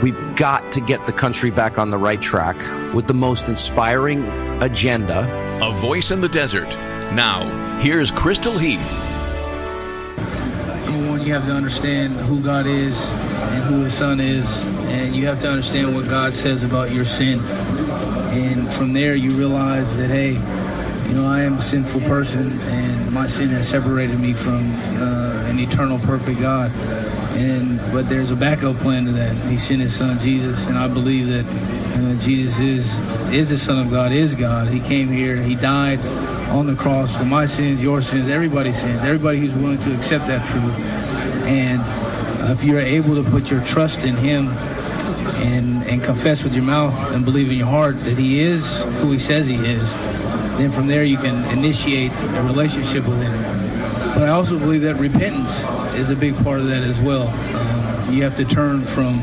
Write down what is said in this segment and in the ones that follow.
We've got to get the country back on the right track with the most inspiring agenda. A voice in the desert. Now, here's Crystal Heath. Number one, you have to understand who God is and who His Son is, and you have to understand what God says about your sin. And from there, you realize that, hey, you know, I am a sinful person, and my sin has separated me from uh, an eternal, perfect God and but there's a backup plan to that. He sent his son Jesus, and I believe that uh, Jesus is is the Son of God, is God. He came here, he died on the cross for my sins, your sins, everybody's sins. Everybody who's willing to accept that truth, and uh, if you're able to put your trust in Him and and confess with your mouth and believe in your heart that He is who He says He is, then from there you can initiate a relationship with Him. But I also believe that repentance is a big part of that as well. Um, you have to turn from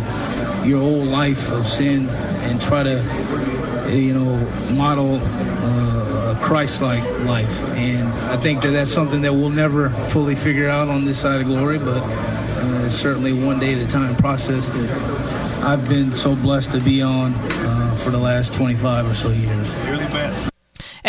your old life of sin and try to, you know, model uh, a Christ-like life. And I think that that's something that we'll never fully figure out on this side of glory, but uh, it's certainly one day at a time process that I've been so blessed to be on uh, for the last 25 or so years.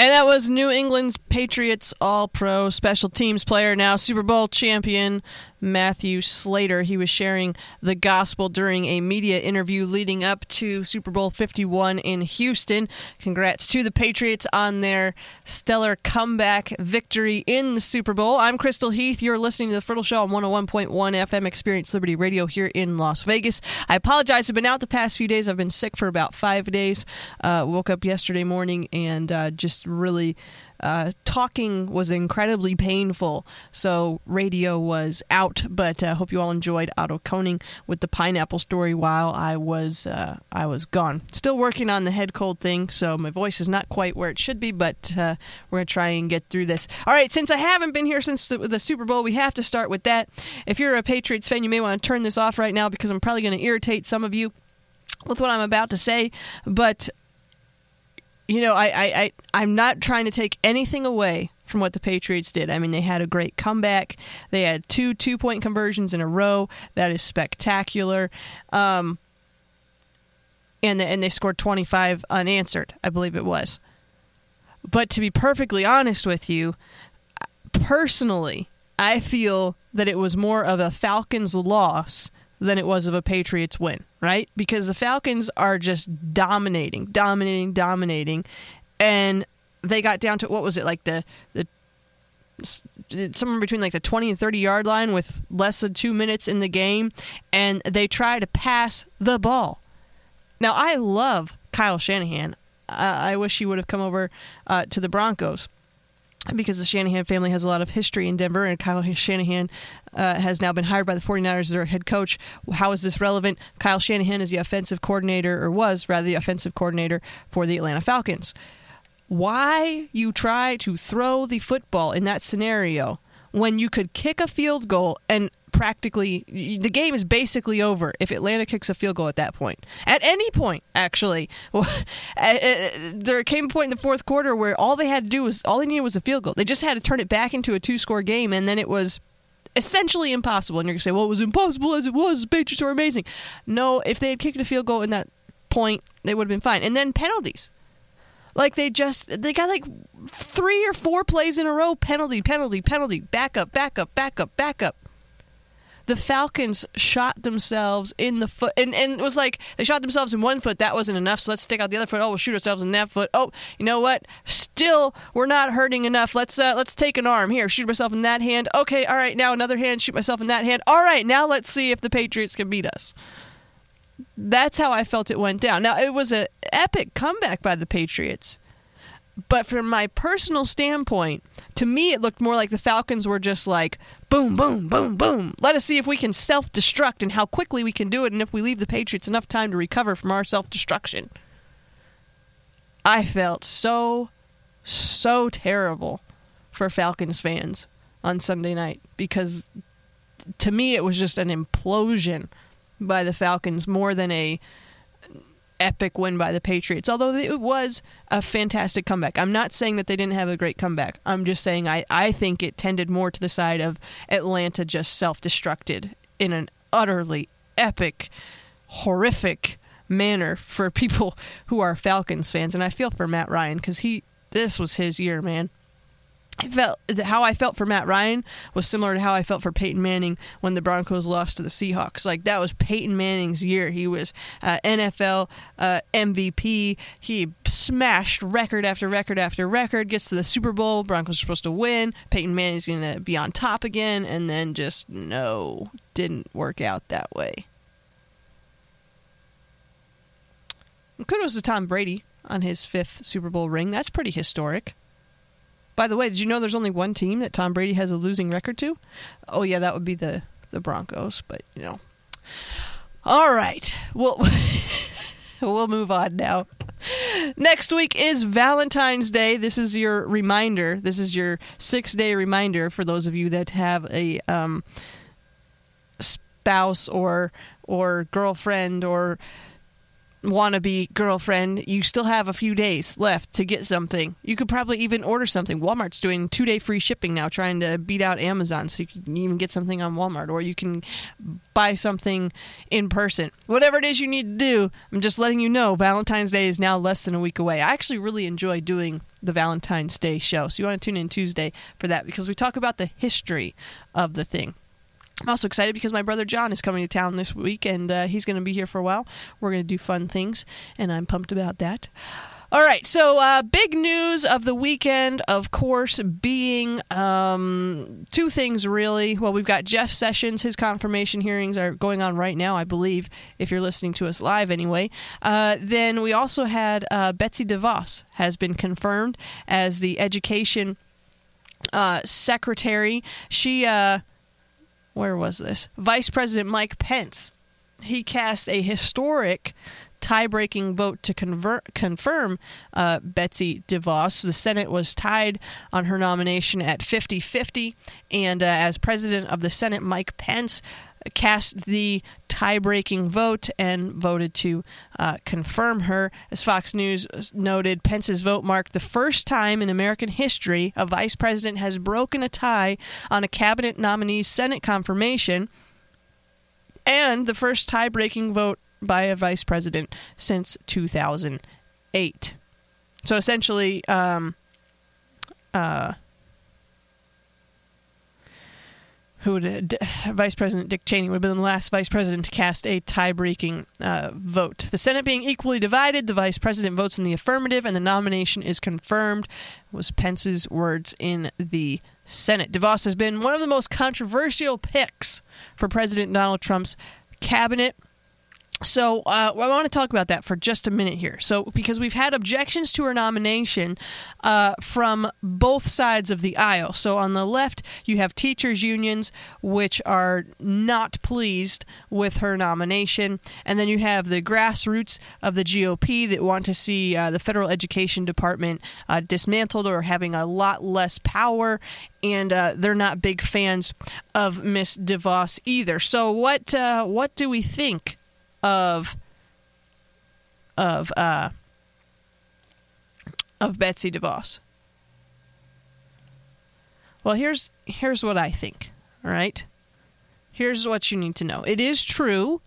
And that was New England's Patriots All Pro Special Teams player, now Super Bowl champion, Matthew Slater. He was sharing the gospel during a media interview leading up to Super Bowl 51 in Houston. Congrats to the Patriots on their stellar comeback victory in the Super Bowl. I'm Crystal Heath. You're listening to The Friddle Show on 101.1 FM Experience Liberty Radio here in Las Vegas. I apologize. I've been out the past few days. I've been sick for about five days. Uh, woke up yesterday morning and uh, just really uh, talking was incredibly painful, so radio was out. But I uh, hope you all enjoyed Otto Koning with the pineapple story while I was uh, I was gone. Still working on the head cold thing, so my voice is not quite where it should be, but uh, we're gonna try and get through this. All right, since I haven't been here since the, the Super Bowl, we have to start with that. If you're a Patriots fan, you may want to turn this off right now because I'm probably to irritate some of you with what I'm about to say, but you know, I, I, I, I'm not trying to take anything away from what the Patriots did. I mean, they had a great comeback. They had two two point conversions in a row. That is spectacular. Um, and the, and they scored 25 unanswered, I believe it was. But to be perfectly honest with you, personally, I feel that it was more of a Falcons loss than it was of a Patriots win, right? Because the Falcons are just dominating, dominating, dominating, and they got down to what was it like the the somewhere between like the 20 and 30 yard line with less than two minutes in the game, and they try to pass the ball. Now I love Kyle Shanahan. I, I wish he would have come over uh, to the Broncos because the Shanahan family has a lot of history in Denver, and Kyle Shanahan uh, has now been hired by the 49ers as their head coach. How is this relevant? Kyle Shanahan is the offensive coordinator, or was rather the offensive coordinator for the Atlanta Falcons. Why you try to throw the football in that scenario when you could kick a field goal and practically the game is basically over if Atlanta kicks a field goal at that point. At any point, actually, uh, uh, there came a point in the fourth quarter where all they had to do was all they needed was a field goal. They just had to turn it back into a two-score game, and then it was essentially impossible. And you're gonna say, well, it was impossible as it was. The Patriots were amazing. No, if they had kicked a field goal in that point, they would have been fine. And then penalties. Like they just they got like three or four plays in a row penalty penalty penalty back up back up back up back up the Falcons shot themselves in the foot, and, and it was like they shot themselves in one foot. That wasn't enough, so let's stick out the other foot. Oh, we'll shoot ourselves in that foot. Oh, you know what? Still, we're not hurting enough. Let's uh, let's take an arm here. Shoot myself in that hand. Okay, all right. Now another hand. Shoot myself in that hand. All right. Now let's see if the Patriots can beat us. That's how I felt it went down. Now it was an epic comeback by the Patriots. But from my personal standpoint, to me, it looked more like the Falcons were just like, boom, boom, boom, boom. Let us see if we can self destruct and how quickly we can do it, and if we leave the Patriots enough time to recover from our self destruction. I felt so so terrible for Falcons fans on Sunday night because to me it was just an implosion by the Falcons more than a epic win by the Patriots. Although it was a fantastic comeback. I'm not saying that they didn't have a great comeback. I'm just saying I, I think it tended more to the side of Atlanta just self destructed in an utterly epic, horrific manner for people who are Falcons fans. And I feel for Matt Ryan because he this was his year, man. I felt how I felt for Matt Ryan was similar to how I felt for Peyton Manning when the Broncos lost to the Seahawks. Like that was Peyton Manning's year. He was uh, NFL uh, MVP. He smashed record after record after record. Gets to the Super Bowl. Broncos are supposed to win. Peyton Manning's going to be on top again, and then just no, didn't work out that way. Kudos to Tom Brady on his fifth Super Bowl ring. That's pretty historic. By the way, did you know there's only one team that Tom Brady has a losing record to? Oh yeah, that would be the the Broncos, but you know. All right. Well we'll move on now. Next week is Valentine's Day. This is your reminder. This is your 6-day reminder for those of you that have a um, spouse or or girlfriend or wannabe girlfriend, you still have a few days left to get something. You could probably even order something. Walmart's doing two day free shipping now, trying to beat out Amazon, so you can even get something on Walmart, or you can buy something in person. Whatever it is you need to do, I'm just letting you know Valentine's Day is now less than a week away. I actually really enjoy doing the Valentine's Day show, so you want to tune in Tuesday for that because we talk about the history of the thing. I'm also excited because my brother John is coming to town this week and uh, he's going to be here for a while. We're going to do fun things, and I'm pumped about that. All right, so uh, big news of the weekend, of course, being um, two things really. Well, we've got Jeff Sessions. His confirmation hearings are going on right now, I believe, if you're listening to us live anyway. Uh, then we also had uh, Betsy DeVos has been confirmed as the education uh, secretary. She uh, where was this? Vice President Mike Pence. He cast a historic tie-breaking vote to convert, confirm uh, Betsy DeVos. The Senate was tied on her nomination at 50-50, and uh, as president of the Senate, Mike Pence cast the tie-breaking vote and voted to uh, confirm her. As Fox News noted, Pence's vote marked the first time in American history a vice president has broken a tie on a cabinet nominee's Senate confirmation, and the first tie-breaking vote by a vice president since 2008. So essentially, um, uh, who would uh, Vice President Dick Cheney would have been the last vice president to cast a tie-breaking uh, vote. The Senate being equally divided, the vice president votes in the affirmative, and the nomination is confirmed. Was Pence's words in the Senate. DeVos has been one of the most controversial picks for President Donald Trump's cabinet. So uh, I want to talk about that for just a minute here. So because we've had objections to her nomination uh, from both sides of the aisle. So on the left, you have teachers unions, which are not pleased with her nomination, and then you have the grassroots of the GOP that want to see uh, the federal education department uh, dismantled or having a lot less power. And uh, they're not big fans of Miss DeVos either. So what uh, what do we think? Of of uh, of Betsy DeVos. Well, here's here's what I think. All right, here's what you need to know. It is true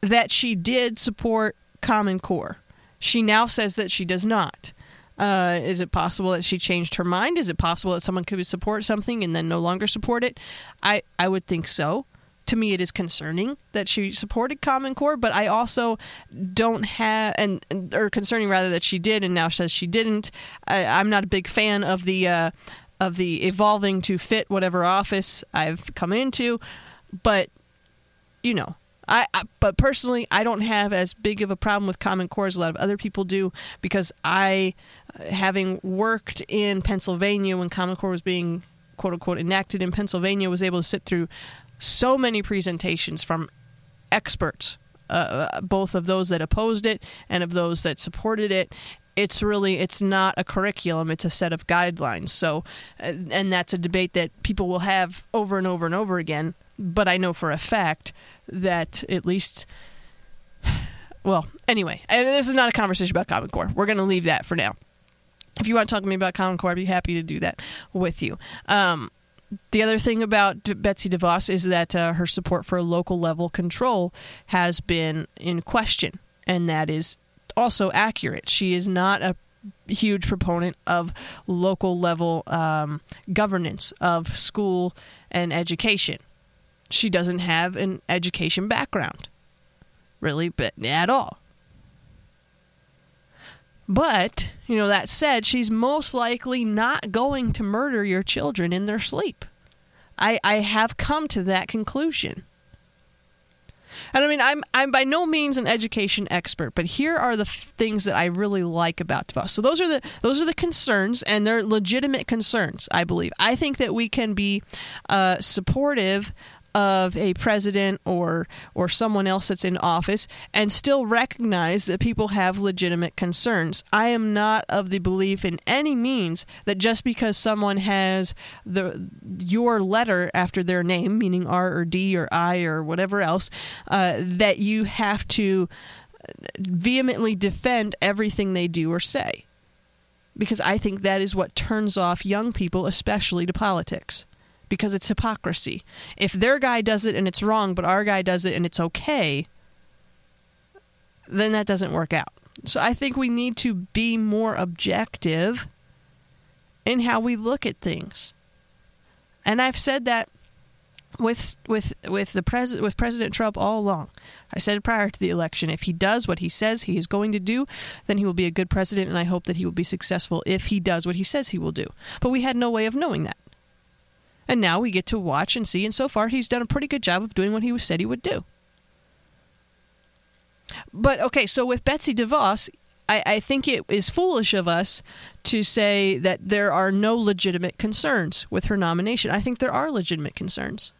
that she did support Common Core. She now says that she does not. Uh, is it possible that she changed her mind? Is it possible that someone could support something and then no longer support it? I, I would think so to me it is concerning that she supported common core but i also don't have and or concerning rather that she did and now says she didn't. I, am not a big fan of the uh, of the evolving to fit whatever office i've come into but you know I, I, but personally I don't have as big of a problem with Common Core as a lot of other people do because I, having worked in Pennsylvania when Common Core was being quote unquote enacted in Pennsylvania, was able to sit through so many presentations from experts, uh, both of those that opposed it and of those that supported it. it's really it's not a curriculum it's a set of guidelines. So and that's a debate that people will have over and over and over again. But i know for a fact that at least well anyway this is not a conversation about common core. We're going to leave that for now. If you want to talk to me about common core i'd be happy to do that with you. Um, the other thing about Betsy DeVos is that uh, her support for local level control has been in question, and that is also accurate. She is not a huge proponent of local level um, governance of school and education. She doesn't have an education background, really, but at all. But, you know, that said, she's most likely not going to murder your children in their sleep. I, I have come to that conclusion. And I mean, I'm I'm by no means an education expert, but here are the f- things that I really like about DeVos. So those are the those are the concerns, and they're legitimate concerns. I believe. I think that we can be uh, supportive of a president or or someone else that's in office and still recognize that people have legitimate concerns. I am not of the belief in any means that just because someone has the your letter after their name, meaning R or D or I or whatever else, uh, that you have to vehemently defend everything they do or say. Because I think that is what turns off young people, especially to politics because it's hypocrisy. If their guy does it and it's wrong, but our guy does it and it's okay, then that doesn't work out. So I think we need to be more objective in how we look at things. And I've said that with with with the president with President Trump all along. I said prior to the election, if he does what he says he is going to do, then he will be a good president, and I hope that he will be successful if he does what he says he will do. But we had no way of knowing that. And now we get to watch and see, and so far he's done a pretty good job of doing what he said he would do. But okay, so with Betsy DeVos, I, I, think it is foolish of us to say that there are no legitimate concerns with her nomination. I think there are legitimate concerns.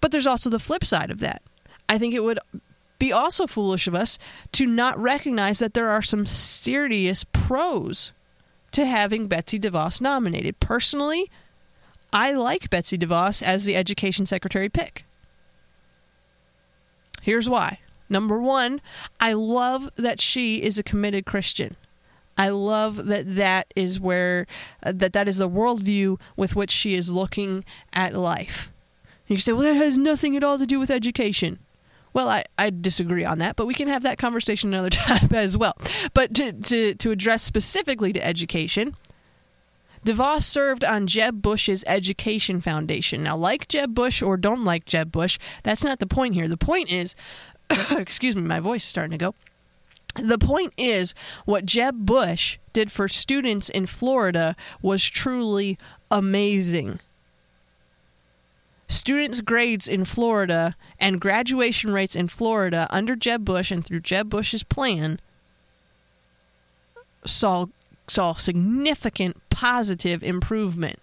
But there's also the flip side of that. I think it would be also foolish of us to not recognize that there are some serious pros to having Betsy DeVos nominated. Personally, I like Betsy DeVos as the education secretary pick. Here's why. Number one, I love that she is a committed Christian. I love that that is where uh, that that is the worldview with which she is looking at life. You say, well, that has nothing at all to do with education. Well, I, I disagree on that, but we can have that conversation another time as well. But to, to, to address specifically to education, DeVos served on Jeb Bush's Education Foundation. Now, like Jeb Bush or don't like Jeb Bush, that's not the point here. The point is, excuse me, my voice is starting to go. The point is, what Jeb Bush did for students in Florida was truly amazing. Students' grades in Florida and graduation rates in Florida under Jeb Bush and through Jeb Bush's plan saw saw significant positive improvement.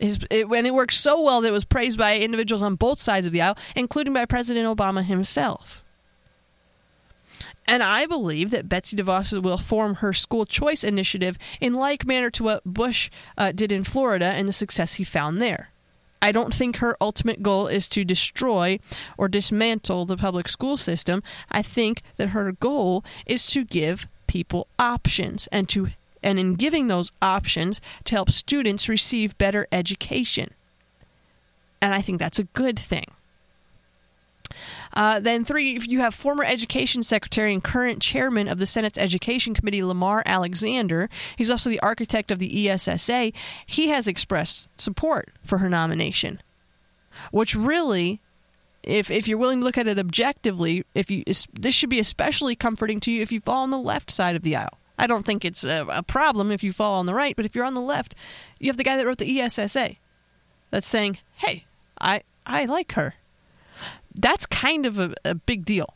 His, it, and it worked so well that it was praised by individuals on both sides of the aisle, including by President Obama himself. And I believe that Betsy DeVos will form her school choice initiative in like manner to what Bush uh, did in Florida and the success he found there. I don't think her ultimate goal is to destroy or dismantle the public school system. I think that her goal is to give people options and to and in giving those options to help students receive better education. And I think that's a good thing. Uh, then, three, if you have former Education Secretary and current chairman of the Senate's Education Committee, Lamar Alexander. He's also the architect of the ESSA. He has expressed support for her nomination, which really if if you're willing to look at it objectively, if you this should be especially comforting to you if you fall on the left side of the aisle. I don't think it's a, a, problem if you fall on the right, but if you're on the left, you have the guy that wrote the ESSA that's saying, "Hey, I I like her." That's kind of a, a big deal,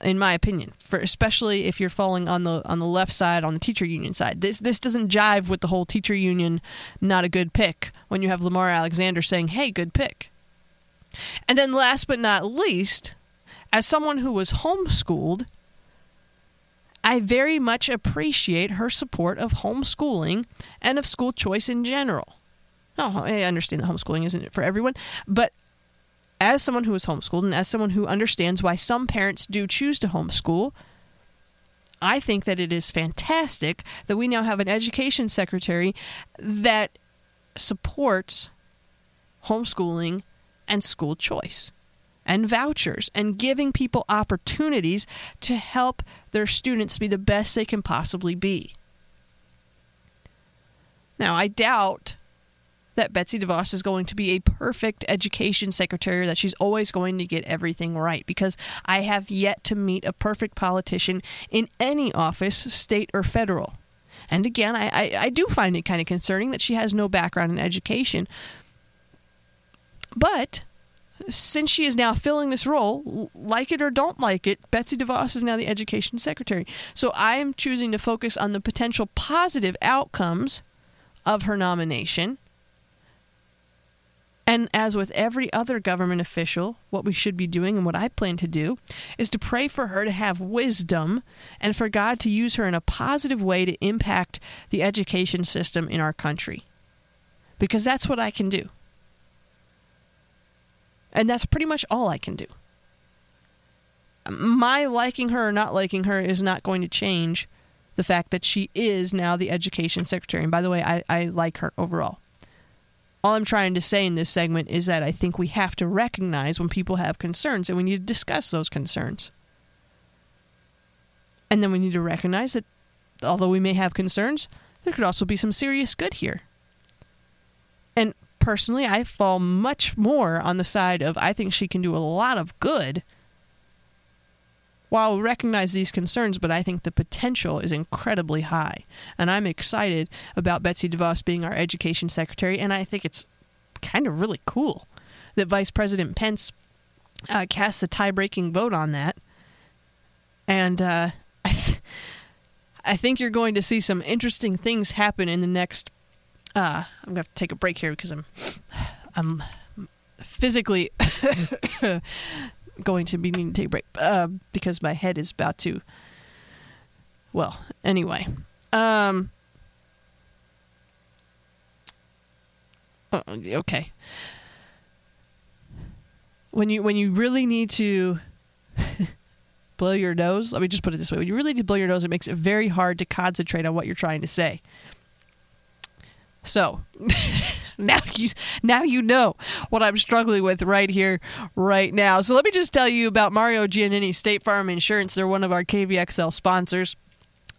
in my opinion, for especially if you're falling on the on the left side, on the teacher union side. This this doesn't jive with the whole teacher union, not a good pick. When you have Lamar Alexander saying, "Hey, good pick." And then, last but not least, as someone who was homeschooled, I very much appreciate her support of homeschooling and of school choice in general. Oh, I understand that homeschooling isn't for everyone, but as someone who is homeschooled and as someone who understands why some parents do choose to homeschool, I think that it is fantastic that we now have an education secretary that supports homeschooling and school choice and vouchers and giving people opportunities to help their students be the best they can possibly be. Now, I doubt that Betsy DeVos is going to be a perfect education secretary, that she's always going to get everything right, because I have yet to meet a perfect politician in any office, state or federal. And again, I, I, I do find it kind of concerning that she has no background in education. But since she is now filling this role, like it or don't like it, Betsy DeVos is now the education secretary. So I am choosing to focus on the potential positive outcomes of her nomination and as with every other government official, what we should be doing and what I plan to do is to pray for her to have wisdom and for God to use her in a positive way to impact the education system in our country. Because that's what I can do. And that's pretty much all I can do. My liking her or not liking her is not going to change the fact that she is now the education secretary. And by the way, I, I like her overall all I'm trying to say in this segment is that I think we have to recognize when people have concerns and we need to discuss those concerns. And then we need to recognize that although we may have concerns, there could also be some serious good here. And personally, I fall much more on the side of I think she can do a lot of good while we recognize these concerns, but I think the potential is incredibly high. And I'm excited about Betsy DeVos being our education secretary, and I think it's kind of really cool that Vice President Pence uh, cast a tie breaking vote on that. And uh, I, th- I think you're going to see some interesting things happen in the next. Uh, I'm to have to take a break here because I'm, I'm physically going to be needing to take a break uh, because my head is about to. Well, anyway. Um, oh, okay. When you when you really need to blow your nose, let me just put it this way: when you really need to blow your nose, it makes it very hard to concentrate on what you're trying to say. So. now you now you know what I'm struggling with right here, right now. So let me just tell you about Mario Giannini State Farm Insurance. They're one of our KVXL sponsors.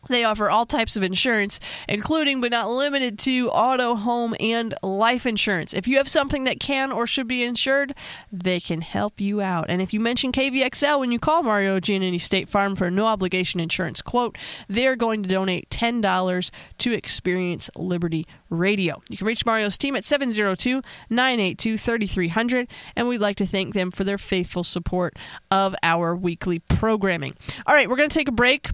They offer all types of insurance, including but not limited to auto, home, and life insurance. If you have something that can or should be insured, they can help you out. And if you mention KVXL when you call Mario Giannini State Farm for a no obligation insurance quote, they're going to donate $10 to Experience Liberty Radio. You can reach Mario's team at 702 982 3300, and we'd like to thank them for their faithful support of our weekly programming. All right, we're going to take a break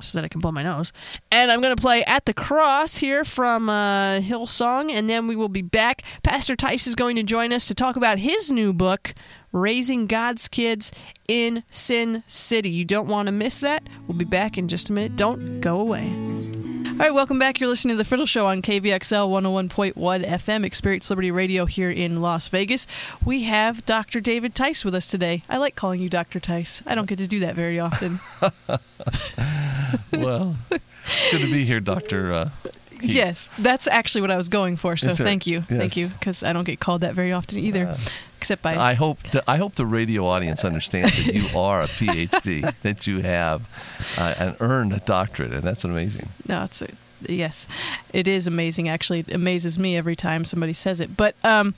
so that I can blow my nose. And I'm going to play At the Cross here from uh, Hillsong, and then we will be back. Pastor Teis is going to join us to talk about his new book, Raising God's Kids in Sin City. You don't want to miss that. We'll be back in just a minute. Don't go away. All right, welcome back. You're listening to The Friddle Show on KVXL 101.1 FM, Experience Liberty Radio here in Las Vegas. We have Dr. David Teis with us today. I like calling you Dr. Teis. I don't get to do that very often. well, good to be here, Doctor. Uh, yes, that's actually what I was going for. So thank you, yes. thank you, because I don't get called that very often either. Uh, except by I hope the, I hope the radio audience understands that you are a PhD, that you have uh, an earned a doctorate, and that's amazing. No, it's a, yes, it is amazing. Actually, it amazes me every time somebody says it. But um,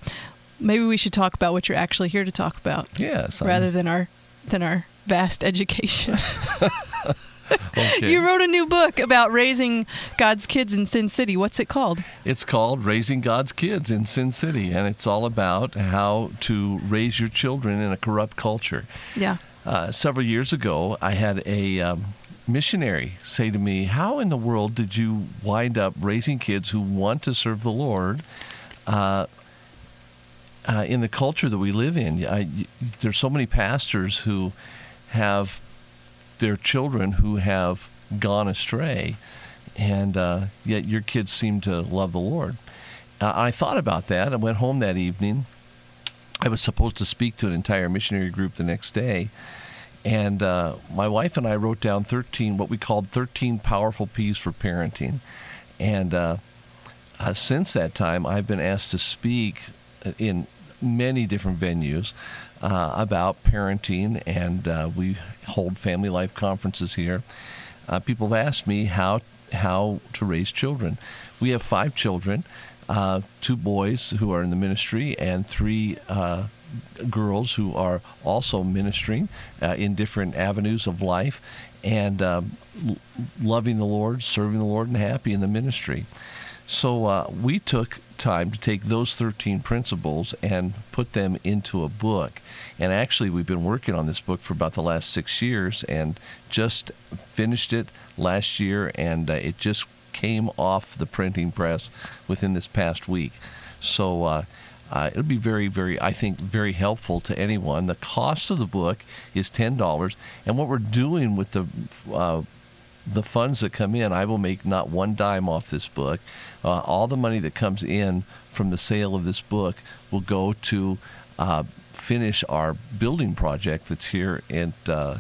maybe we should talk about what you're actually here to talk about. Yes, rather I'm... than our than our vast education. okay. You wrote a new book about raising God's kids in Sin City. What's it called? It's called Raising God's Kids in Sin City, and it's all about how to raise your children in a corrupt culture. Yeah. Uh, several years ago, I had a um, missionary say to me, How in the world did you wind up raising kids who want to serve the Lord? Uh, uh, in the culture that we live in, I, there's so many pastors who have their children who have gone astray, and uh, yet your kids seem to love the Lord. Uh, I thought about that. I went home that evening. I was supposed to speak to an entire missionary group the next day. And uh, my wife and I wrote down 13, what we called 13 powerful P's for parenting. And uh, uh, since that time, I've been asked to speak in many different venues uh, about parenting, and uh, we hold family life conferences here. Uh, people have asked me how how to raise children. We have five children, uh, two boys who are in the ministry, and three uh, girls who are also ministering uh, in different avenues of life and um, loving the Lord, serving the Lord, and happy in the ministry. So uh, we took time to take those 13 principles and put them into a book. And actually, we've been working on this book for about the last six years and just finished it last year, and uh, it just came off the printing press within this past week. So uh, uh, it'll be very, very, I think, very helpful to anyone. The cost of the book is ten dollars, and what we're doing with the uh, the funds that come in, I will make not one dime off this book. Uh, all the money that comes in from the sale of this book will go to uh, finish our building project that's here at uh,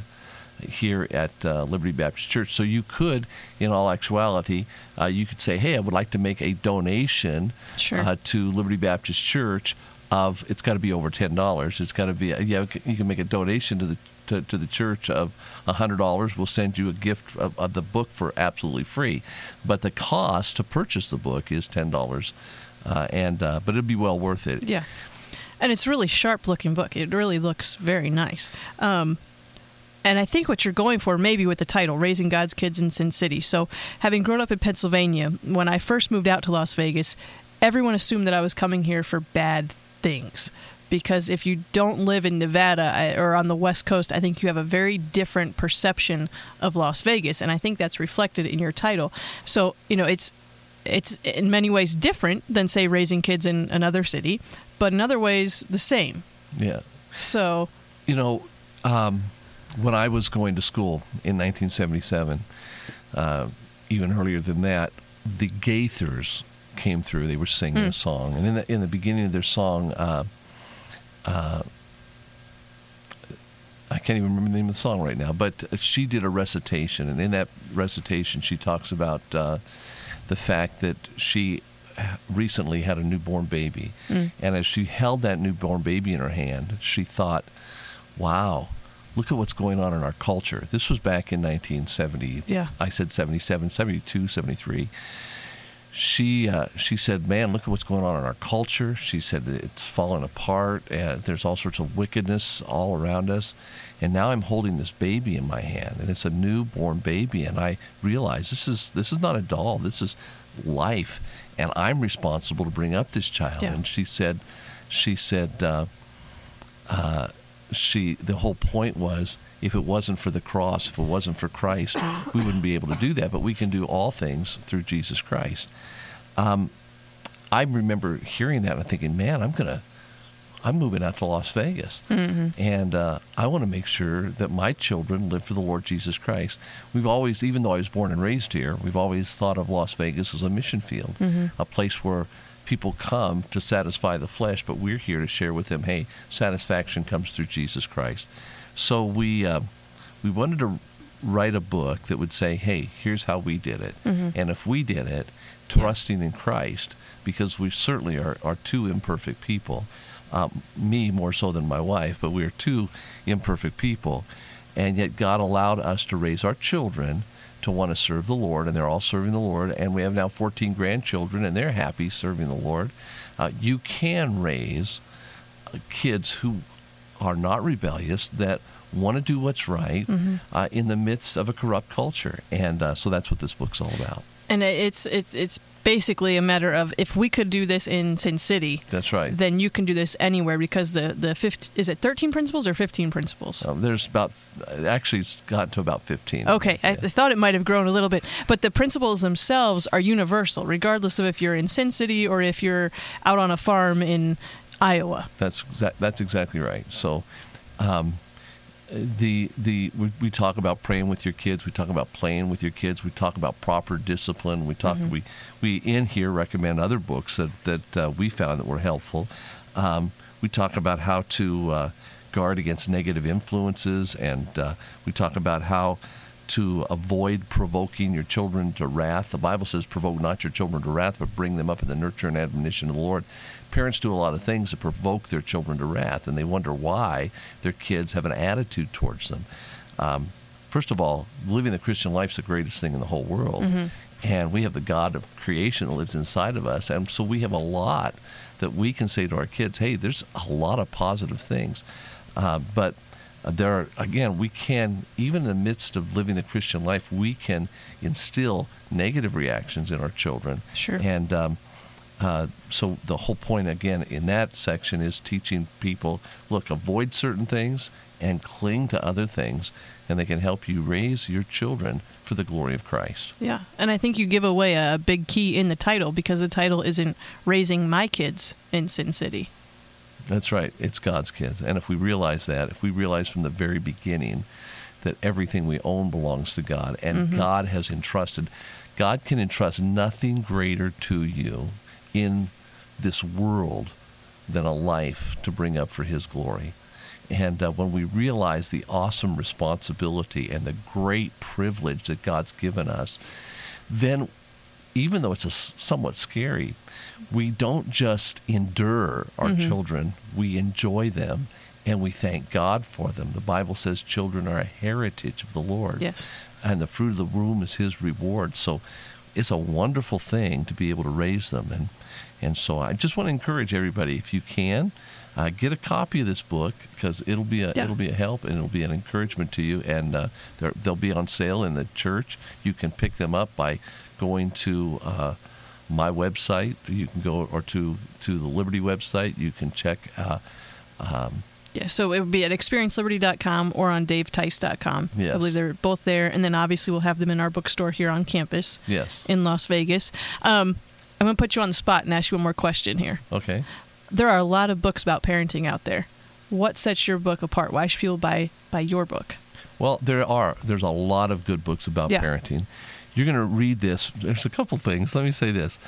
here at uh, Liberty Baptist Church. So you could, in all actuality, uh, you could say, "Hey, I would like to make a donation Sure. uh, to Liberty Baptist Church." Of it's got to be over ten dollars. It's got to be yeah. You can make a donation to the to, to the church of hundred dollars. We'll send you a gift of, of the book for absolutely free, but the cost to purchase the book is ten dollars, uh, and uh, but it'd be well worth it. Yeah. And it's really sharp looking book. It really looks very nice. Um, and I think what you're going for, maybe with the title, Raising God's Kids in Sin City. So, having grown up in Pennsylvania, when I first moved out to Las Vegas, everyone assumed that I was coming here for bad things. Because if you don't live in Nevada or on the West Coast, I think you have a very different perception of Las Vegas. And I think that's reflected in your title. So, you know, it's it's in many ways different than say raising kids in another city, but in other ways the same. Yeah. So you know, um, when I was going to school in 1977, uh, even earlier than that, the Gaithers came through. They were singing Hmm. a song, and in the in the beginning of their song, uh, uh, I can't even remember the name of the song right now, but she did a recitation, and in that recitation, she talks about uh, the fact that she recently had a newborn baby, Mm. and as she held that newborn baby in her hand, she thought, "Wow." Look at what's going on in our culture. This was back in 1970. Yeah. I said 77, 72, 73 she uh, she said, "Man, look at what's going on in our culture." She said it's falling apart. And there's all sorts of wickedness all around us, and now I'm holding this baby in my hand, and it's a newborn baby, and I realize this is this is not a doll. This is life, and I'm responsible to bring up this child. Yeah. And she said, she said, uh, uh, she the whole point was if it wasn't for the cross, if it wasn't for Christ, we wouldn't be able to do that. But we can do all things through Jesus Christ. Um, I remember hearing that and thinking, man, I'm gonna, I'm moving out to Las Vegas, and uh, I want to make sure that my children live for the Lord Jesus Christ. We've always, even though I was born and raised here, we've always thought of Las Vegas as a mission field, a place where people come to satisfy the flesh, but we're here to share with them, hey, satisfaction comes through Jesus Christ. So we uh, we wanted to write a book that would say, hey, here's how we did it, and if we did it, trusting in Christ, because we certainly are, are two imperfect people. Um, me more so than my wife, but we are two imperfect people, and yet God allowed us to raise our children to want to serve the Lord, and they're all serving the Lord. And we have now 14 grandchildren, and they're happy serving the Lord. Uh, you can raise uh, kids who are not rebellious, that want to do what's right uh, in the midst of a corrupt culture. And uh, so that's what this book's all about. And it's it's it's basically a matter of if we could do this in Sin City, That's right. then you can do this anywhere because the the 15, is it 13 principles or 15 principles? Um, there's about, actually, it's gotten to about 15. Okay, I, Yeah. I thought it might have grown a little bit, but the principles themselves are universal, regardless of if you're in Sin City or if you're out on a farm in Iowa. That's exa- that's exactly right. So, um, the the we, we talk about praying with your kids. We talk about playing with your kids. We talk about proper discipline. We talk we we in here recommend other books that that uh, we found that were helpful. Um, we talk about how to uh, guard against negative influences, and uh, we talk about how to avoid provoking your children to wrath. The Bible says, "Provoke not your children to wrath, but bring them up in the nurture and admonition of the Lord." Parents do a lot of things that provoke their children to wrath, and they wonder why their kids have an attitude towards them. Um, first of all, living the Christian life is the greatest thing in the whole world, and we have the God of creation that lives inside of us, and so we have a lot that we can say to our kids. Hey, there's a lot of positive things, uh, but there are again we can even in the midst of living the christian life we can instill negative reactions in our children Sure. and um, uh, so the whole point again in that section is teaching people look avoid certain things and cling to other things and they can help you raise your children for the glory of christ Yeah, and I think you give away a big key in the title because the title isn't raising my kids in Sin City. That's right. It's God's kids. And if we realize that, if we realize from the very beginning that everything we own belongs to God and God has entrusted, God can entrust nothing greater to you in this world than a life to bring up for His glory. And uh, when we realize the awesome responsibility and the great privilege that God's given us, then even though it's a somewhat scary, we don't just endure our children, we enjoy them and we thank God for them. The Bible says children are a heritage of the Lord. Yes. And the fruit of the womb is his reward. So it's a wonderful thing to be able to raise them. And, and so I just want to encourage everybody, if you can, uh, get a copy of this book because it'll be a Yeah. it'll be a help and it'll be an encouragement to you. And uh, they'll be on sale in the church. You can pick them up by going to uh, my website. You can go or to to the Liberty website. You can check. Uh, um, Yeah, so it would be at experienceliberty.com or on davetice.com. I Yes. believe they're both there. And then obviously we'll have them in our bookstore here on campus yes. in Las Vegas. Um, I'm going to put you on the spot and ask you one more question here. Okay. There are a lot of books about parenting out there. What sets your book apart? Why should people buy, buy your book? Well, there are. There's a lot of good books about Yeah. parenting. You're going to read this. There's a couple things. Let me say this.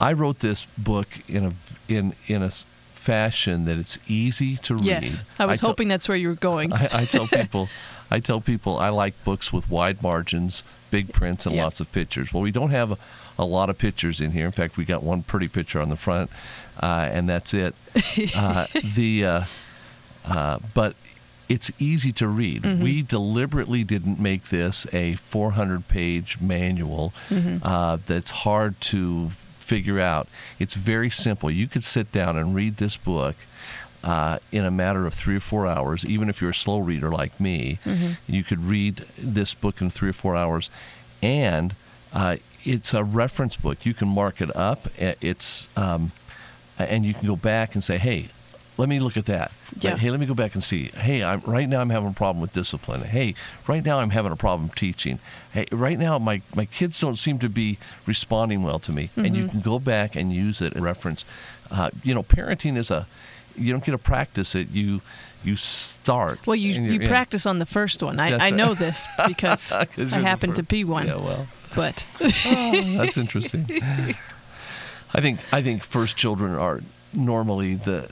I wrote this book in a in in a fashion that it's easy to read. Yes. I was tell- hoping that's where you were going. I, I tell people, I tell people I like books with wide margins, big prints, and Yeah. lots of pictures. Well, we don't have a, a lot of pictures in here. In fact, we got one pretty picture on the front, uh, and that's it. Uh, the uh, uh, but it's easy to read. Mm-hmm. We deliberately didn't make this a 400 page manual Mm-hmm. uh, that's hard to figure out. It's very simple. You could sit down and read this book uh, in a matter of three or four hours, even if you're a slow reader like me. You could read this book in three or four hours. And uh, it's a reference book. You can mark it up. It's. Um, and you can go back and say, "Hey, let me look at that. Yeah. Like, hey, let me go back and see. Hey, I'm right now. I'm having a problem with discipline. Hey, right now I'm having a problem teaching. Hey, right now my my kids don't seem to be responding well to me. And Mm-hmm. you can go back and use it as reference. Uh, you know, parenting is a you don't get to practice it. You you start. Well, you, you practice on the first one. I, I right. know this because I happen to be one. Yeah, well, But that's interesting. I think I think first children are normally the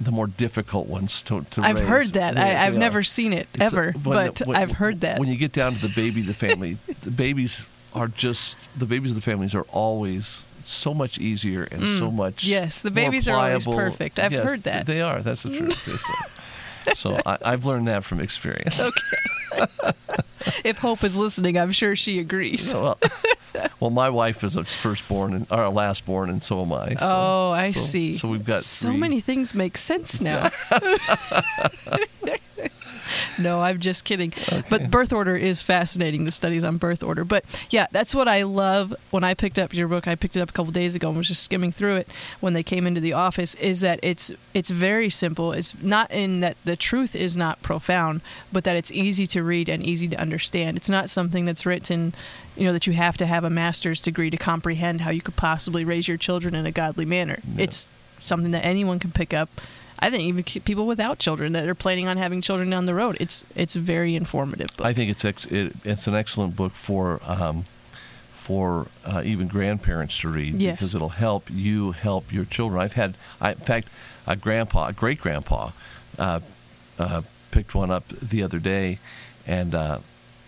the more difficult ones to, to I've raise. heard that. They- I, I've they never seen it It's, ever, when but when- I've heard that. When you get down to the baby the family, the babies are just the babies of the families are always so much easier and so much Mm. Yes, the babies are always perfect. I've Yes, heard that. they are. That's the truth. so I, I've learned that from experience. If Hope is listening, I'm sure she agrees. well, well, my wife is a firstborn and or a lastborn, and so am I. So, oh, I so- see. So we've got so three- many things make sense now. no, I'm just kidding. But birth order is fascinating. The studies on birth order. But yeah, that's what I love. When I picked up your book, I picked it up a couple days ago and was just skimming through it when they came into the office. Is that it's it's very simple. It's not in that the truth is not profound, but that it's easy to read and easy to understand. It's not something that's written you know that you have to have a master's degree to comprehend how you could possibly raise your children in a godly manner. It's something that anyone can pick up. I think even people without children that are planning on having children down the road. It's it's a very informative book. I think it's ex- it, it's an excellent book for um, for uh, even grandparents to read Yes. because it'll help you help your children. I've had, I, in fact, a grandpa, a great grandpa, uh, uh, picked one up the other day, and uh,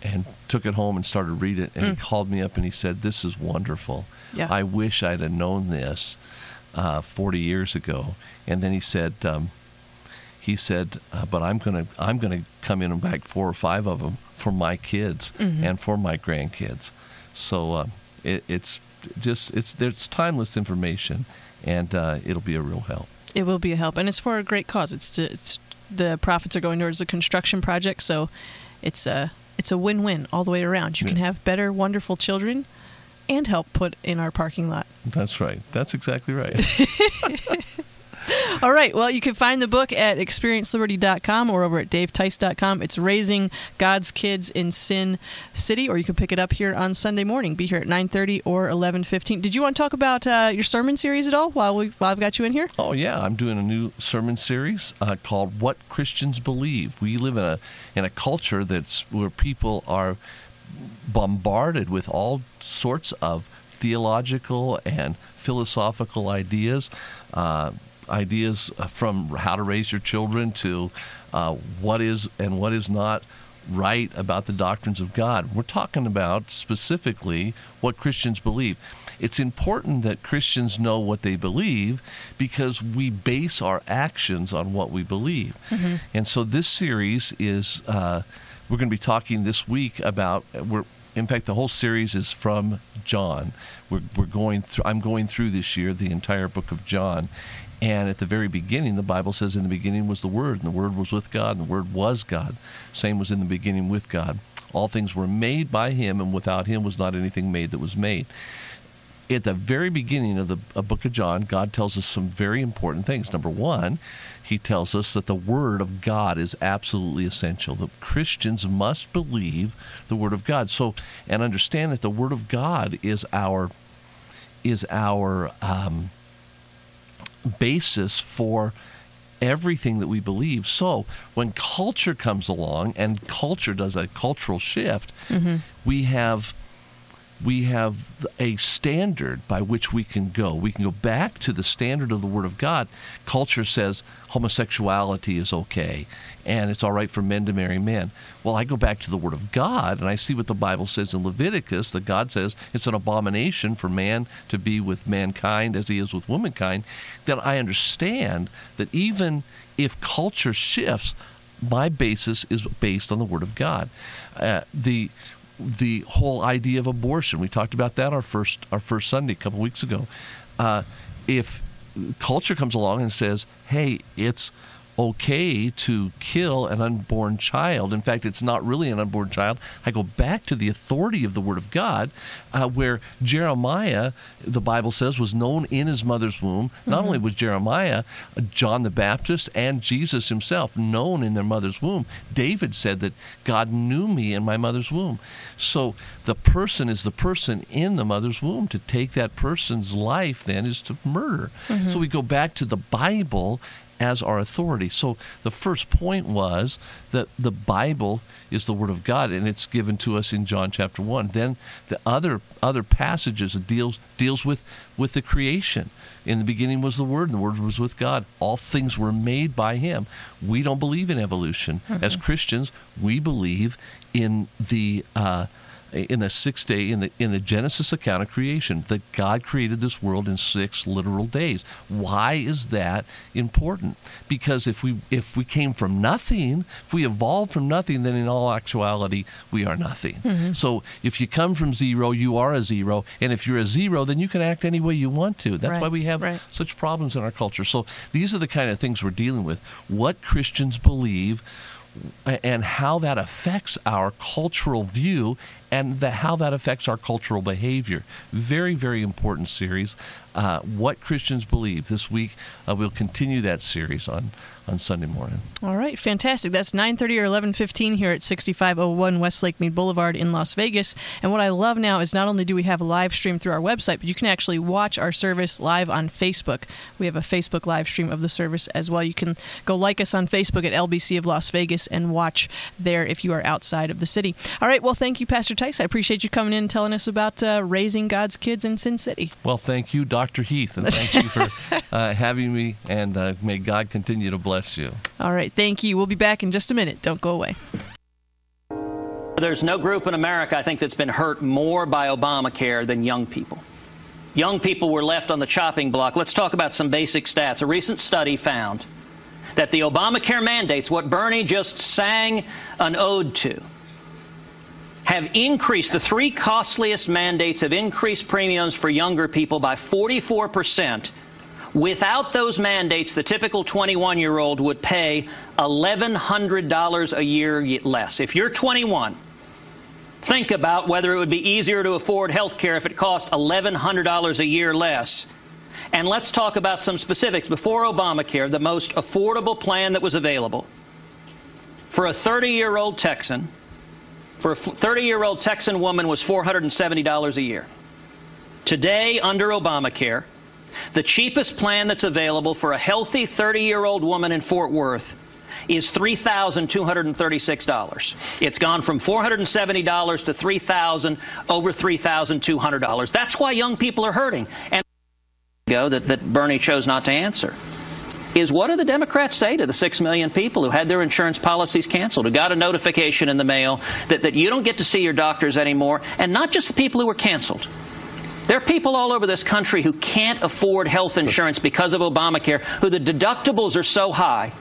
and took it home and started reading it. And he called me up and he said, "This is wonderful. Yeah. I wish I'd have known this uh, 40 years ago." And then he said. Um, he said, uh, "But I'm gonna I'm gonna come in and back four or five of them for my kids and for my grandkids." So uh, it, it's just it's there's timeless information, and uh, it'll be a real help. It will be a help, and it's for a great cause. It's, to, it's the profits are going towards a construction project, so it's a it's a win-win all the way around. You can have better, wonderful children, and help put in our parking lot. That's right. That's exactly right. All right. Well, you can find the book at experienceliberty.com or over at daveteis.com. It's Raising God's Kids in Sin City, or you can pick it up here on Sunday morning. Be here at 9.30 or 11.15. Did you want to talk about uh, your sermon series at all while, we, while I've got you in here? Oh yeah, I'm doing a new sermon series uh, called "What Christians Believe." We live in a in a culture that's where people are bombarded with all sorts of theological and philosophical ideas, uh, ideas from how to raise your children to uh, what is and what is not right about the doctrines of God. We're talking about specifically what Christians believe. It's important that Christians know what they believe because we base our actions on what we believe. And so this series is, uh, we're going to be talking this week about, we're, in fact, the whole series is from John. We're, we're going through, I'm going through this year the entire book of John. And at the very beginning, the Bible says, In the beginning was the Word, and the Word was with God, and the Word was God. Same was in the beginning with God. All things were made by Him, and without Him was not anything made that was made. At the very beginning of the book of John, God tells us some very important things. Number one, He tells us that the Word of God is absolutely essential. That Christians must believe the Word of God. So, and understand that the Word of God is our is our um, basis for everything that we believe. So when culture comes along and culture does a cultural shift, we have we have a standard by which we can go. We can go back to the standard of the Word of God. Culture says homosexuality is okay and it's all right for men to marry men. Well, I go back to the Word of God and I see what the Bible says in Leviticus that God says it's an abomination for man to be with mankind as he is with womankind. Then I understand that even if culture shifts, my basis is based on the Word of God. Uh, the the whole idea of abortion. We talked about that our first our first Sunday a couple weeks ago. Uh, if culture comes along and says, "Hey, it's okay to kill an unborn child," in fact, it's not really an unborn child. I go back to the authority of the Word of God, uh, where Jeremiah, the Bible says, was known in his mother's womb. Not only was Jeremiah, John the Baptist, and Jesus himself known in their mother's womb. David said that God knew me in my mother's womb. So the person is the person in the mother's womb. To take that person's life then is to murder. So we go back to the Bible as our authority. So the first point was that the Bible is the Word of God, and it's given to us in John chapter one. Then the other other passages deals deals with with the creation. In the beginning was the Word, and the Word was with God. All things were made by Him. We don't believe in evolution as Christians. We believe in the uh, in the sixth day in the in the Genesis account of creation that God created this world in six literal days. Why is that important? Because if we if we came from nothing, if we evolved from nothing, then in all actuality we are nothing. Mm-hmm. So if you come from zero, you are a zero, and if you're a zero, then you can act any way you want to. That's why we have right. such problems in our culture. So these are the kind of things we're dealing with. What Christians believe and how that affects our cultural view and the, how that affects our cultural behavior. Very, very important series. Uh, what Christians believe. This week, uh, we'll continue that series on, on Sunday morning. All right, fantastic. That's 9:30 or 11:15 here at 6501 West Lake Mead Boulevard in Las Vegas. And what I love now is not only do we have a live stream through our website, but you can actually watch our service live on Facebook. We have a Facebook live stream of the service as well. You can go like us on Facebook at LBC of Las Vegas and watch there if you are outside of the city. All right, well, thank you, Pastor Teis. I appreciate you coming in and telling us about uh, raising God's kids in Sin City. Well, thank you, Dr. Heath, and thank you for uh, having me. And uh, may God continue to bless you. All right, thank you. We'll be back in just a minute. Don't go away. There's no group in America, I think, that's been hurt more by Obamacare than young people. Young people were left on the chopping block. Let's talk about some basic stats. A recent study found that the Obamacare mandates, what Bernie just sang an ode to, have increased, the three costliest mandates have increased premiums for younger people by 44 percent Without those mandates, the typical 21 year old would pay $1,100 a year less. If you're 21, think about whether it would be easier to afford health care if it cost $1,100 a year less. And let's talk about some specifics. Before Obamacare, the most affordable plan that was available for a 30 year old Texan, for a 30 year old Texan woman was $470 a year. Today, under Obamacare, the cheapest plan that's available for a healthy 30 year old woman in Fort Worth is $3,236. It's gone from $470 to 3,000, over $3,200. That's why young people are hurting. And go that, that Bernie chose not to answer is what do the Democrats say to the six million people who had their insurance policies canceled, who got a notification in the mail that, that you don't get to see your doctors anymore, and not just the people who were canceled. There are people all over this country who can't afford health insurance because of Obamacare, who the deductibles are so high,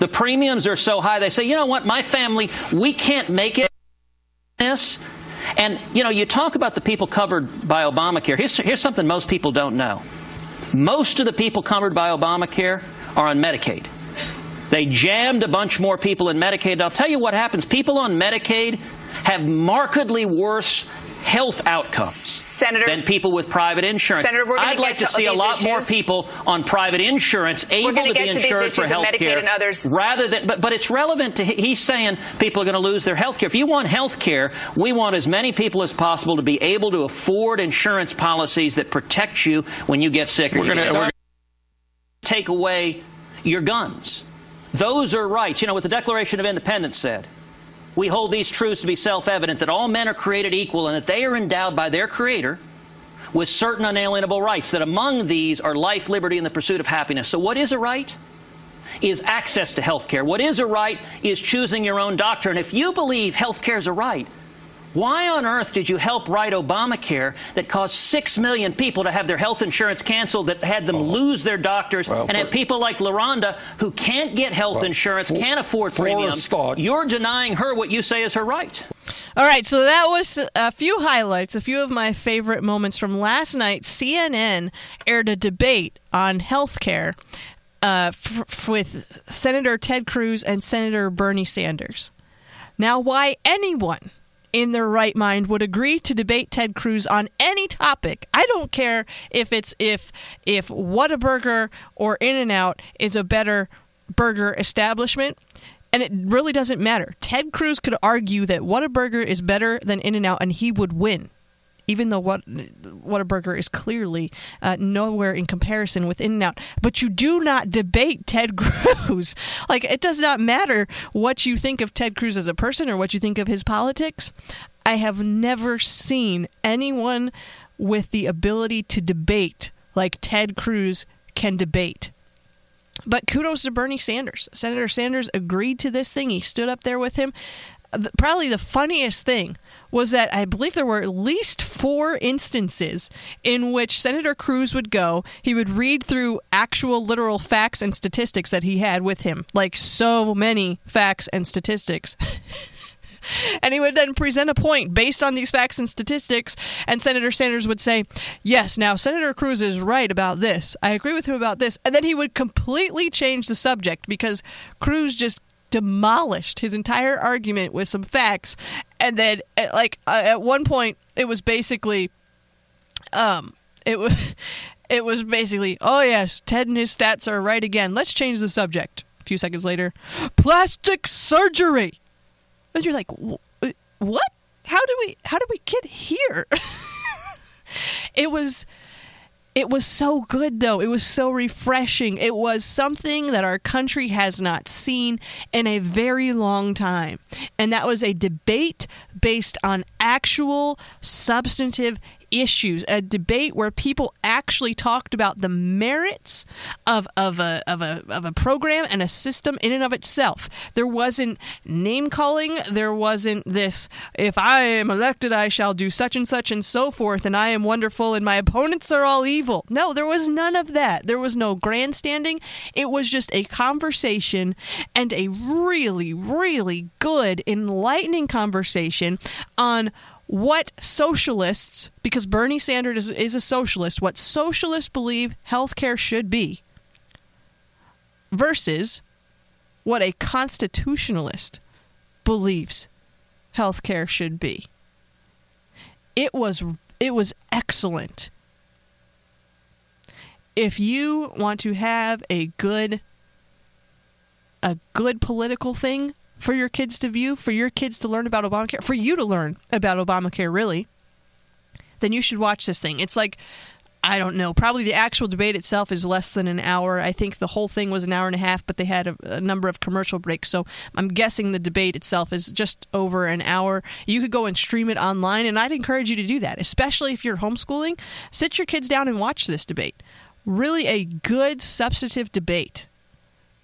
the premiums are so high, they say, you know what, my family, we can't make it this. And, you know, you talk about the people covered by Obamacare. Here's, here's something most people don't know. Most of the people covered by Obamacare are on Medicaid. They jammed a bunch more people in Medicaid. I'll tell you what happens. People on Medicaid have markedly worse health outcomes Senator, than people with private insurance. Senator, we're I'd like to, to see a lot issues. more people on private insurance able to, to be to insured for health care rather than but, but it's relevant to he's saying people are going to lose their health care. If you want health care, we want as many people as possible to be able to afford insurance policies that protect you when you get sick. We're going to take away your guns. Those are rights. You know what the Declaration of Independence said we hold these truths to be self evident that all men are created equal and that they are endowed by their Creator with certain unalienable rights, that among these are life, liberty, and the pursuit of happiness. So, what is a right? Is access to health care. What is a right is choosing your own doctor. And if you believe health care is a right, why on earth did you help write Obamacare that caused six million people to have their health insurance canceled, that had them lose their doctors, well, and had people like LaRonda who can't get health well, insurance, for, can't afford premiums? You're denying her what you say is her right. All right, so that was a few highlights, a few of my favorite moments from last night. CNN aired a debate on health care uh, f- f- with Senator Ted Cruz and Senator Bernie Sanders. Now, why anyone in their right mind would agree to debate Ted Cruz on any topic. I don't care if it's if if Whataburger or In-N-Out is a better burger establishment. And it really doesn't matter. Ted Cruz could argue that Whataburger is better than In-N-Out and he would win even though what Whataburger is clearly uh, nowhere in comparison with In-N-Out. But you do not debate Ted Cruz. like it does not matter what you think of Ted Cruz as a person or what you think of his politics. I have never seen anyone with the ability to debate like Ted Cruz can debate. But kudos to Bernie Sanders. Senator Sanders agreed to this thing. He stood up there with him probably the funniest thing was that I believe there were at least four instances in which Senator Cruz would go. He would read through actual literal facts and statistics that he had with him, like so many facts and statistics. and he would then present a point based on these facts and statistics, and Senator Sanders would say, Yes, now Senator Cruz is right about this. I agree with him about this. And then he would completely change the subject because Cruz just demolished his entire argument with some facts, and then at, like uh, at one point it was basically, um, it was. It was basically, oh yes, Ted and his stats are right again. Let's change the subject. A few seconds later, plastic surgery. And you're like, what? How do we how do we get here? it was it was so good though. It was so refreshing. It was something that our country has not seen in a very long time. And that was a debate based on actual substantive issues, a debate where people actually talked about the merits of, of, a, of, a, of a program and a system in and of itself. There wasn't name calling, there wasn't this, if I am elected, I shall do such and such and so forth, and I am wonderful, and my opponents are all evil. No, there was none of that. There was no grandstanding. It was just a conversation and a really, really good, enlightening conversation on what socialists, because Bernie Sanders is, is, a socialist, what socialists believe healthcare should be versus what a constitutionalist believes healthcare should be. It was it was excellent. If you want to have a good a good political thing, for your kids to view, for your kids to learn about Obamacare, for you to learn about Obamacare, really, then you should watch this thing. It's like, I don't know, probably the actual debate itself is less than an hour. I think the whole thing was an hour and a half, but they had a, a number of commercial breaks. So I'm guessing the debate itself is just over an hour. You could go and stream it online, and I'd encourage you to do that, especially if you're homeschooling. Sit your kids down and watch this debate. Really a good substantive debate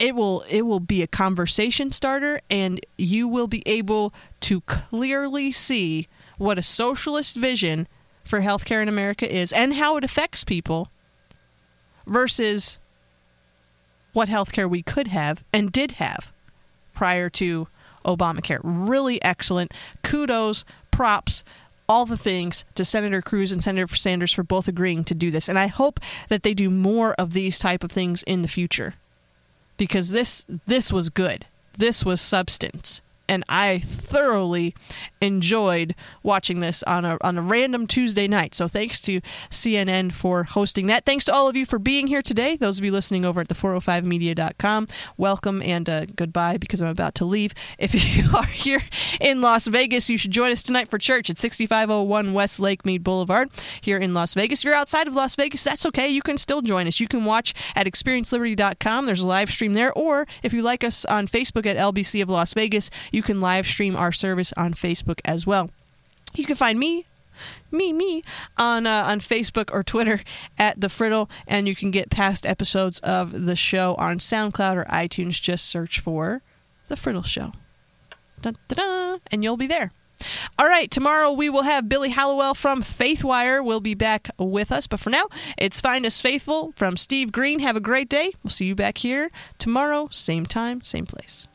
it will it will be a conversation starter and you will be able to clearly see what a socialist vision for healthcare in America is and how it affects people versus what healthcare we could have and did have prior to Obamacare. Really excellent. Kudos, props, all the things to Senator Cruz and Senator Sanders for both agreeing to do this. And I hope that they do more of these type of things in the future because this this was good. This was substance and I thoroughly enjoyed watching this on a on a random Tuesday night. So thanks to CNN for hosting that. Thanks to all of you for being here today. Those of you listening over at the 405media.com, welcome and uh, goodbye because I'm about to leave. If you are here in Las Vegas, you should join us tonight for church at 6501 West Lake Mead Boulevard here in Las Vegas. If you're outside of Las Vegas, that's okay. You can still join us. You can watch at experienceliberty.com. There's a live stream there, or if you like us on Facebook at LBC of Las Vegas, you can live stream our service on Facebook as well. You can find me me me on uh, on Facebook or Twitter at the Friddle, and you can get past episodes of the show on SoundCloud or iTunes. Just search for the Friddle Show, dun, dun, dun, and you'll be there. All right, tomorrow we will have Billy Hallowell from Faithwire will be back with us. But for now, it's Find Us Faithful from Steve Green. Have a great day. We'll see you back here tomorrow, same time, same place.